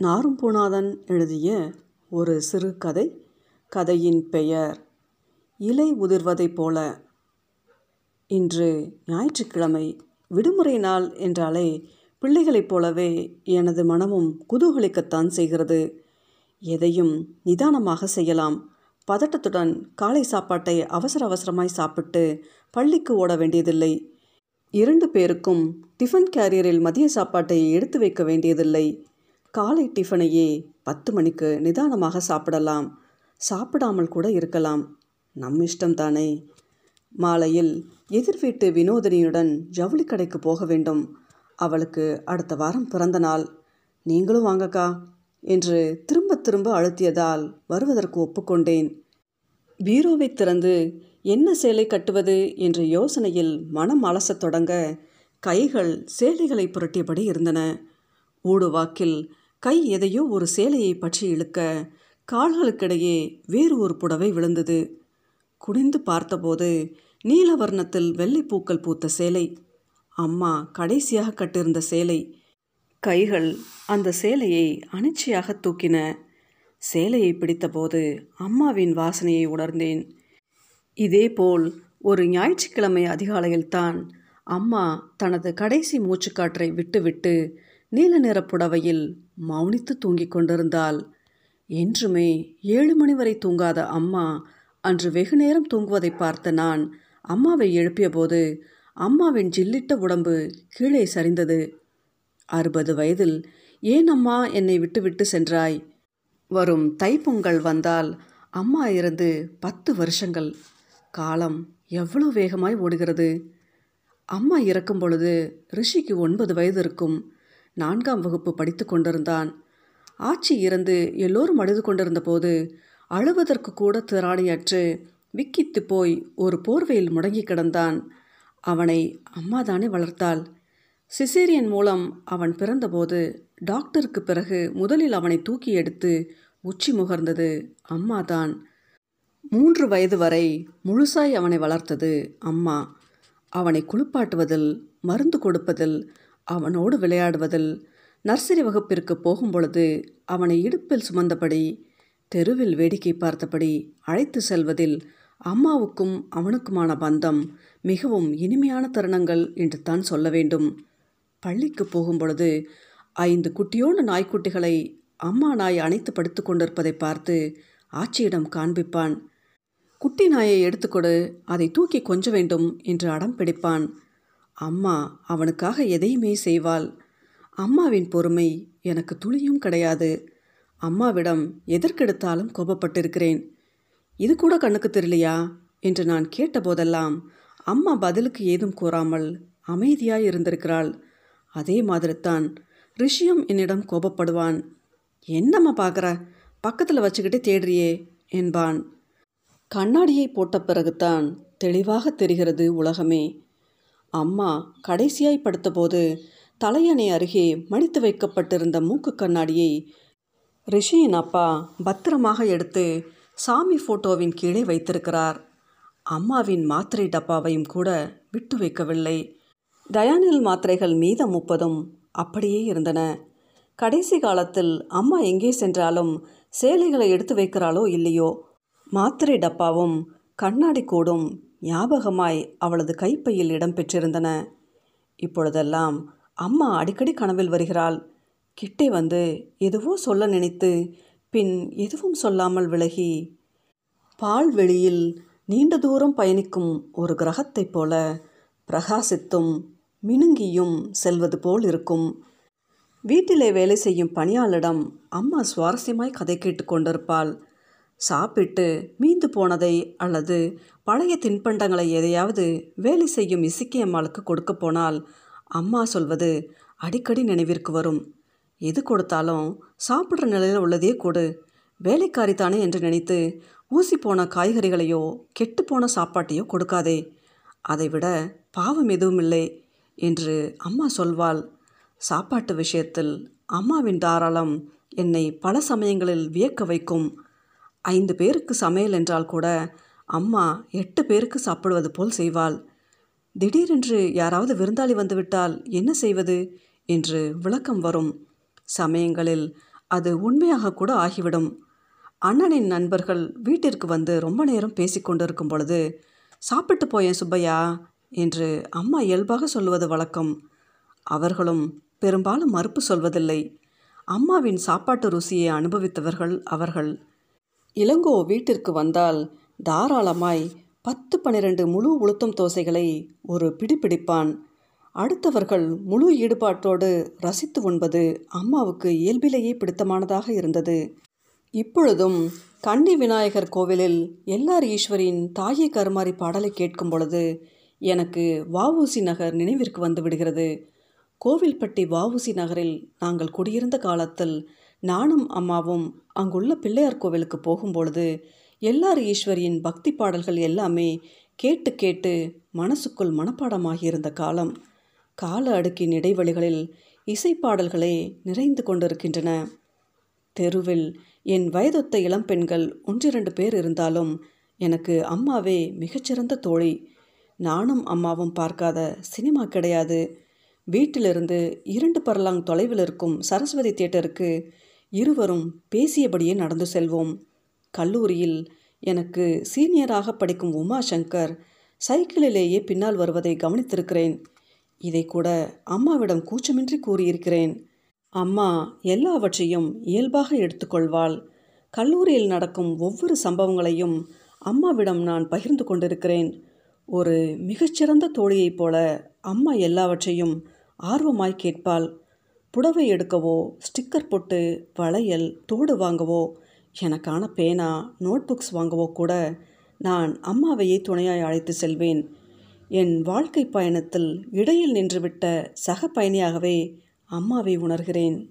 நாரும்பூநாதன் எழுதிய ஒரு சிறுகதை கதையின் பெயர் இலை உதிர்வதைப் போல. இன்று ஞாயிற்றுக்கிழமை விடுமுறை நாள் என்றாலே பிள்ளைகளைப் போலவே எனது மனமும் குதூகலிக்கத்தான் செய்கிறது. எதையும் நிதானமாக செய்யலாம். பதட்டத்துடன் காலை சாப்பாட்டை அவசர அவசரமாய் சாப்பிட்டு பள்ளிக்கு ஓட வேண்டியதில்லை. இரண்டு பேருக்கும் டிஃபன் கேரியரில் மதிய சாப்பாட்டை எடுத்து வைக்க வேண்டியதில்லை. காலை டிஃபனையே பத்து மணிக்கு நிதானமாக சாப்பிடலாம். சாப்பிடாமல் கூட இருக்கலாம். நம் இஷ்டம் தானே மாலையில் எதிர் வீட்டு வினோதினியுடன் ஜவுளி கடைக்கு போக வேண்டும். அவளுக்கு அடுத்த வாரம் பிறந்த நாள். நீங்களும் வாங்கக்கா என்று திரும்ப திரும்ப அழுத்தியதால் வருவதற்கு ஒப்புக்கொண்டேன். பீரோவை திறந்து என்ன சேலை கட்டுவது என்ற யோசனையில் மனம் அலசத் தொடங்க கைகள் சேலைகளை புரட்டியபடி இருந்தன. ஊடுவாக்கில் கை எதையோ ஒரு சேலையை பற்றி இழுக்க கால்களுக்கிடையே வேறு ஒரு புடவை விழுந்தது. குனிந்து பார்த்தபோது நீலவர்ணத்தில் வெள்ளைப்பூக்கள் பூத்த சேலை. அம்மா கடைசியாக கட்டிருந்த சேலை. கைகள் அந்த சேலையை அனிச்சையாக தூக்கின. சேலையை பிடித்தபோது அம்மாவின் வாசனையை உணர்ந்தேன். இதேபோல் ஒரு ஞாயிற்றுக்கிழமை அதிகாலையில்தான் அம்மா தனது கடைசி மூச்சுக்காற்றை விட்டுவிட்டு நீல நிற புடவையில் மௌனித்து தூங்கிக் கொண்டிருந்தாள். என்றுமே ஏழு மணி வரை தூங்காத அம்மா அன்று வெகு நேரம் தூங்குவதை பார்த்த நான் அம்மாவை எழுப்பியபோது அம்மாவின் ஜில்லிட்ட உடம்பு கீழே சரிந்தது. அறுபது வயதில் ஏன் அம்மா என்னை விட்டுவிட்டு சென்றாய்? வரும் தைப்பொங்கல் வந்தால் அம்மா இருந்து பத்து வருஷங்கள். காலம் எவ்வளோ வேகமாய் ஓடுகிறது. அம்மா இறக்கும் பொழுது ரிஷிக்கு ஒன்பது வயது இருக்கும். நான்காம் வகுப்பு படித்து கொண்டிருந்தான். ஆட்சி இறந்து எல்லோரும் அழுது கொண்டிருந்த போது அழுவதற்கு கூட திராணியற்று விக்கித்து போய் ஒரு போர்வையில் முடங்கி கிடந்தான். அவனை அம்மாதானே வளர்த்தாள். சிசேரியன் மூலம் அவன் பிறந்தபோது டாக்டருக்கு பிறகு முதலில் அவனை தூக்கி எடுத்து உச்சி முகர்ந்தது அம்மாதான் மூன்று வயது வரை முழுசாய் அவனை வளர்த்தது அம்மா. அவனை குளிப்பாட்டுவதில் மருந்து கொடுப்பதில் அவனோடு விளையாடுவதில் நர்சரி வகுப்பிற்கு போகும் பொழுது அவனை இடுப்பில் சுமந்தபடி தெருவில் வேடிக்கை பார்த்தபடி அழைத்து செல்வதில் அம்மாவுக்கும் அவனுக்குமான பந்தம் மிகவும் இனிமையான தருணங்கள் என்று தான் சொல்ல வேண்டும். பள்ளிக்கு போகும் பொழுது ஐந்து குட்டியோன நாய்க்குட்டிகளை அம்மா நாய் அணைத்து படுத்து கொண்டிருப்பதை பார்த்து ஆட்சியிடம் காண்பிப்பான். குட்டி நாயை எடுத்துக்கொடு அதை தூக்கி கொஞ்ச வேண்டும் என்று அடம் பிடிப்பான். அம்மா அவனுக்காக எதையுமே செய்வாள். அம்மாவின் பொறுமை எனக்கு துளியும் கிடையாது. அம்மாவிடம் எதற்கெடுத்தாலும் கோபப்பட்டிருக்கிறேன். இது கூட கண்ணுக்கு தெரியலையா? என்று நான் கேட்டபோதெல்லாம் அம்மா பதிலுக்கு ஏதும் கூறாமல் அமைதியாய் இருந்திருக்கிறாள். அதே மாதிரித்தான் ரிஷியும் என்னிடம் கோபப்படுவான். என்னம்மா பார்க்குற? பக்கத்தில் வச்சுக்கிட்டே தேடுறியே என்பான். கண்ணாடியை போட்ட பிறகுதான் தெளிவாக தெரிகிறது உலகமே. அம்மா கடைசியாய் படுத்தபோது தலையணை அருகே மடித்து வைக்கப்பட்டிருந்த மூக்கு கண்ணாடியை ரிஷியின் அப்பா பத்திரமாக எடுத்து சாமி ஃபோட்டோவின் கீழே வைத்திருக்கிறார். அம்மாவின் மாத்திரை டப்பாவையும் கூட விட்டு வைக்கவில்லை. டயானில் மாத்திரைகள் மீதம் முப்பதும் அப்படியே இருந்தன. கடைசி காலத்தில் அம்மா எங்கே சென்றாலும் சேலைகளை எடுத்து வைக்கிறாளோ இல்லையோ? மாத்திரை டப்பாவும் கண்ணாடி கூடும் ஞாபகமாய் அவளது கைப்பையில் இடம்பெற்றிருந்தன இப்பொழுதெல்லாம் அம்மா அடிக்கடி கனவில் வருகிறாள். கிட்டே வந்து எதுவோ சொல்ல நினைத்து பின் எதுவும் சொல்லாமல் விலகி பால்வெளியில் நீண்ட தூரம் பயணிக்கும் ஒரு கிரகத்தைப் போல பிரகாசித்தும் மினுங்கியும் செல்வது போல் இருக்கும். வீட்டிலே வேலை செய்யும் பணியாளிடம் அம்மா சுவாரஸ்யமாய் கதை கேட்டு கொண்டிருப்பாள். சாப்பிட்டு மீந்து போனதை அல்லது பழைய தின்பண்டங்களை எதையாவது வேலை செய்யும் இசைக்கி அம்மாளுக்கு கொடுக்க போனால் அம்மா சொல்வது அடிக்கடி நினைவிற்கு வரும். எது கொடுத்தாலும் சாப்பிட்ற நிலையில் உள்ளதே கொடு. வேலைக்காரி தானே என்று நினைத்து ஊசி போன காய்கறிகளையோ கெட்டுப்போன சாப்பாட்டையோ கொடுக்காதே. அதைவிட பாவம் எதுவும் இல்லை என்று அம்மா சொல்வாள். சாப்பாட்டு விஷயத்தில் அம்மாவின் தாராளம் என்னை பல சமயங்களில் வியக்க வைக்கும். ஐந்து பேருக்கு சமையல் என்றால் கூட அம்மா எட்டு பேருக்கு சாப்பிடுவது போல் செய்வாள். திடீரென்று யாராவது விருந்தாளி வந்துவிட்டால் என்ன செய்வது? என்று விளக்கம் வரும். சமயங்களில் அது உண்மையாக கூட ஆகிவிடும். அண்ணனின் நண்பர்கள் வீட்டிற்கு வந்து ரொம்ப நேரம் பேசிக்கொண்டிருக்கும் பொழுது சாப்பிட்டு போயேன் சுப்பையா என்று அம்மா இயல்பாக சொல்லுவது வழக்கம். அவர்களும் பெரும்பாலும் மறுப்பு சொல்வதில்லை. அம்மாவின் சாப்பாட்டு ருசியை அனுபவித்தவர்கள் அவர்கள். இளங்கோ வீட்டிற்கு வந்தால் தாராளமாய் பத்து பன்னிரண்டு முழு உளுத்தம் தோசைகளை ஒரு பிடிப்பிடிப்பான் அடுத்தவர்கள் முழு ஈடுபாட்டோடு ரசித்து உண்பது அம்மாவுக்கு இயல்பிலேயே பிடித்தமானதாக இருந்தது. இப்பொழுதும் கன்னி விநாயகர் கோவிலில் எல்லார் ஈஸ்வரின் தாயை கருமாரி பாடலை கேட்கும் பொழுது எனக்கு வஉசி நகர் நினைவிற்கு வந்து விடுகிறது. கோவில்பட்டி வாவுசி நகரில் நாங்கள் குடியிருந்த காலத்தில் நானும் அம்மாவும் அங்குள்ள பிள்ளையார் கோவிலுக்கு போகும்பொழுது எல்லார் ஈஸ்வரியின் பக்தி பாடல்கள் எல்லாமே கேட்டு கேட்டு மனசுக்குள் மனப்பாடமாகியிருந்த காலம். கால அடுக்கின் இடைவெளிகளில் இசைப்பாடல்களே நிறைந்து கொண்டிருக்கின்றன. தெருவில் என் வயதொத்த இளம்பெண்கள் ஒன்றிரண்டு பேர் இருந்தாலும் எனக்கு அம்மாவே மிகச்சிறந்த தோழி. நானும் அம்மாவும் பார்க்காத சினிமா கிடையாது. வீட்டிலிருந்து இரண்டு பரலாங் தொலைவில் இருக்கும் சரஸ்வதி தியேட்டருக்கு இருவரும் பேசியபடியே நடந்து செல்வோம். கல்லூரியில் எனக்கு சீனியராக படிக்கும் உமா சங்கர் சைக்கிளிலேயே பின்னால் வருவதை கவனித்திருக்கிறேன். இதை கூட அம்மாவிடம் கூச்சமின்றி கூறியிருக்கிறேன். அம்மா எல்லாவற்றையும் இயல்பாக எடுத்துக்கொள்வாள். கல்லூரியில் நடக்கும் ஒவ்வொரு சம்பவங்களையும் அம்மாவிடம் நான் பகிர்ந்து கொண்டிருக்கிறேன். ஒரு மிகச்சிறந்த தோழியைப் போல அம்மா எல்லாவற்றையும் ஆர்வமாய் கேட்பாள். புடவை எடுக்கவோ ஸ்டிக்கர் போட்டு வளையல் தோடு வாங்கவோ எனக்கான பேனா நோட்புக்ஸ் வாங்கவோ கூட நான் அம்மாவையே துணையாய் அழைத்து செல்வேன். என் வாழ்க்கை பயணத்தில் இடையில் நின்றுவிட்ட சக பயணியாகவே அம்மாவை உணர்கிறேன்.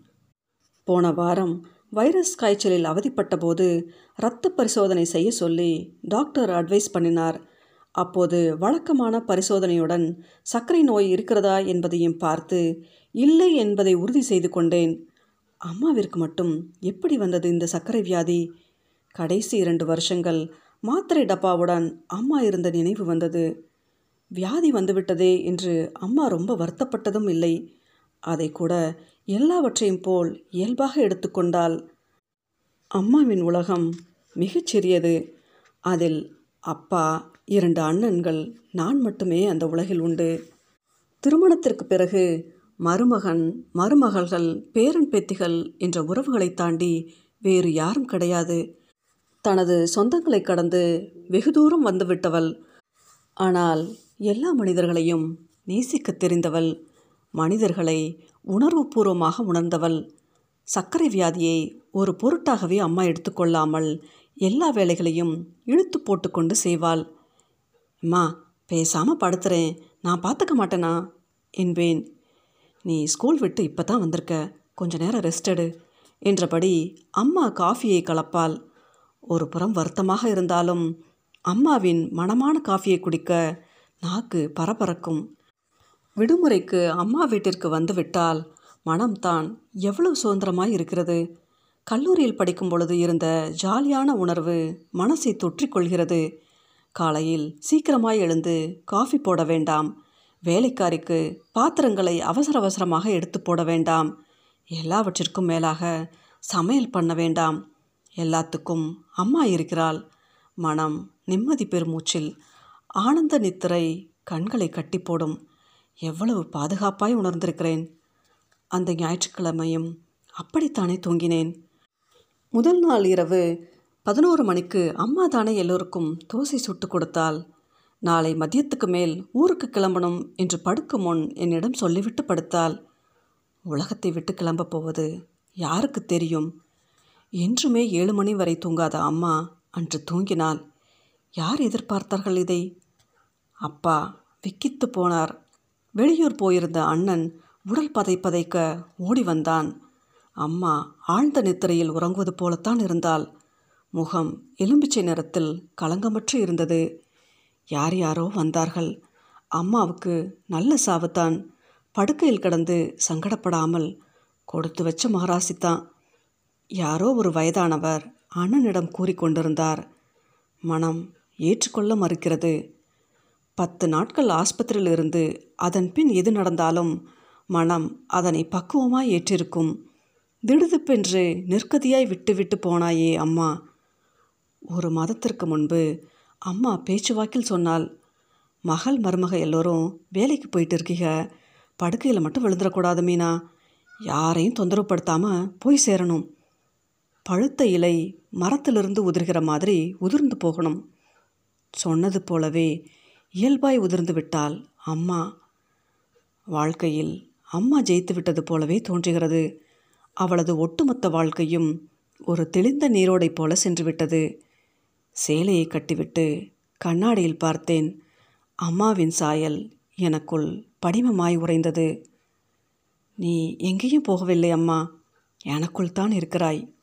போன வாரம் வைரஸ் காய்ச்சலில் அவதிப்பட்டபோது இரத்த பரிசோதனை செய்ய சொல்லி டாக்டர் அட்வைஸ் பண்ணினார். அப்போது வழக்கமான பரிசோதனையுடன் சர்க்கரை நோய் இருக்கிறதா என்பதையும் பார்த்து இல்லை என்பதை உறுதி செய்து கொண்டேன். அம்மாவிற்கு மட்டும் எப்படி வந்தது இந்த சர்க்கரை வியாதி? கடைசி இரண்டு வருஷங்கள் மாத்திரை டப்பாவுடன் அம்மா இருந்த நினைவு வந்தது. வியாதி வந்துவிட்டதே என்று அம்மா ரொம்ப வருத்தப்பட்டதும் இல்லை. அதை கூட எல்லாவற்றையும் போல் இயல்பாக எடுத்துக்கொண்டால் அம்மாவின் உலகம் மிகச்சிறியது அதில் அப்பா இரண்டு அண்ணன்கள் நான் மட்டுமே அந்த உலகில் உண்டு. திருமணத்திற்கு பிறகு மருமகன் மருமகள்கள் பேரன் பேத்திகள் என்ற உறவுகளை தாண்டி வேறு யாரும் கிடையாது. தனது சொந்தங்களை கடந்து வெகு தூரம் வந்துவிட்டவள் ஆனால் எல்லா மனிதர்களையும் நேசிக்க தெரிந்தவள். மனிதர்களை உணர்வுபூர்வமாக உணர்ந்தவள். சர்க்கரை வியாதியை ஒரு பொருட்டாகவே அம்மா எடுத்துக்கொள்ளாமல் எல்லா வேலைகளையும் இழுத்து போட்டுக்கொண்டு செய்வாள். அம்மா பேசாமல் படுத்துறேன். நான் பார்த்துக்க மாட்டேனா? என்பேன். நீ ஸ்கூல் விட்டு இப்போ தான் வந்திருக்க. கொஞ்ச நேரம் ரெஸ்ட் எடு என்றபடி அம்மா காஃபியை கலப்பாள். ஒரு புறம் வருத்தமாக இருந்தாலும் அம்மாவின் மணமான காஃபியை குடிக்க நாக்கு பரபரக்கும். விடுமுறைக்கு அம்மா வீட்டிற்கு வந்துவிட்டால் மனம்தான் எவ்வளவு சுதந்திரமாய் இருக்கிறது? கல்லூரியில் படிக்கும் பொழுது இருந்த ஜாலியான உணர்வு மனசை தொற்றிக்கொள்கிறது காலையில் சீக்கிரமாய் எழுந்து காஃபி போட வேண்டாம். வேலைக்காரிக்கு பாத்திரங்களை அவசர அவசரமாக எடுத்து போட வேண்டாம். எல்லாவற்றிற்கும் மேலாக சமையல் பண்ண வேண்டாம். எல்லாத்துக்கும் அம்மா இருக்கிறாள். மனம் நிம்மதி பெருமூச்சில் ஆனந்த நித்திரை கண்களை கட்டி போடும். எவ்வளவு பாதுகாப்பாய் உணர்ந்திருக்கிறேன். அந்த ஞாயிற்றுக்கிழமையும் அப்படித்தானே தூங்கினேன். முதல் நாள் இரவு பதினோரு மணிக்கு அம்மா தானே எல்லோருக்கும் தோசை சுட்டு கொடுத்தாள். நாளை மதியத்துக்கு மேல் ஊருக்கு கிளம்பணும் என்று படுக்கும் முன் என்னிடம் சொல்லிவிட்டு படுத்தாள். உலகத்தை விட்டு கிளம்பப் போவது யாருக்கு தெரியும்? என்றுமே ஏழு மணி வரை தூங்காத அம்மா அன்று தூங்கினாள். யார் எதிர்பார்த்தார்கள் இதை? அப்பா விக்கித்து போனார். வெளியூர் போயிருந்த அண்ணன் உடல் பதை பதைக்க ஓடி வந்தான். அம்மா ஆழ்ந்த நித்திரையில் உறங்குவது போலத்தான் இருந்தாள். முகம் எலும்பிச்சை நிறத்தில் களங்கமற்று இருந்தது. யார் யாரோ வந்தார்கள். அம்மாவுக்கு நல்ல சாவுத்தான் படுக்கையில் கிடந்து சங்கடப்படாமல் கொடுத்து வச்ச மகராசித்தான் யாரோ ஒரு வயதானவர் அண்ணனிடம் கூறிக்கொண்டிருந்தார் மனம் ஏற்றுக்கொள்ள மறுக்கிறது. பத்து நாட்கள் ஆஸ்பத்திரியில் இருந்து அதன் பின் எது நடந்தாலும் மனம் அதனை பக்குவமாய் ஏற்றிருக்கும். திடுதிப்பென்று நிற்கதியாய் விட்டு விட்டு போனாயே அம்மா. ஒரு மாதத்திற்கு முன்பு அம்மா பேச்சுவாக்கில் சொன்னால் மகள் மருமக எல்லோரும் வேலைக்கு போயிட்டு இருக்கீங்க. படுக்கையில் மட்டும் விழுந்துடக்கூடாது மீனா. யாரையும் தொந்தரவுப்படுத்தாமல் போய் சேரணும். பழுத்த இலை மரத்திலிருந்து உதிர்கிற மாதிரி உதிர்ந்து போகணும். சொன்னது போலவே இயல்பாய் உதிர்ந்து விட்டால் அம்மா. வாழ்க்கையில் அம்மா ஜெயித்து விட்டது போலவே தோன்றுகிறது. அவளது ஒட்டுமொத்த வாழ்க்கையும் ஒரு தெளிந்த நீரோடை போல சென்றுவிட்டது. சேலையை கட்டிவிட்டு கண்ணாடியில் பார்த்தேன் அம்மாவின் சாயல் எனக்குள் படிமமாய் உறைந்தது. நீ எங்கேயும் போகவில்லை அம்மா. எனக்குள் தான் இருக்கிறாய்.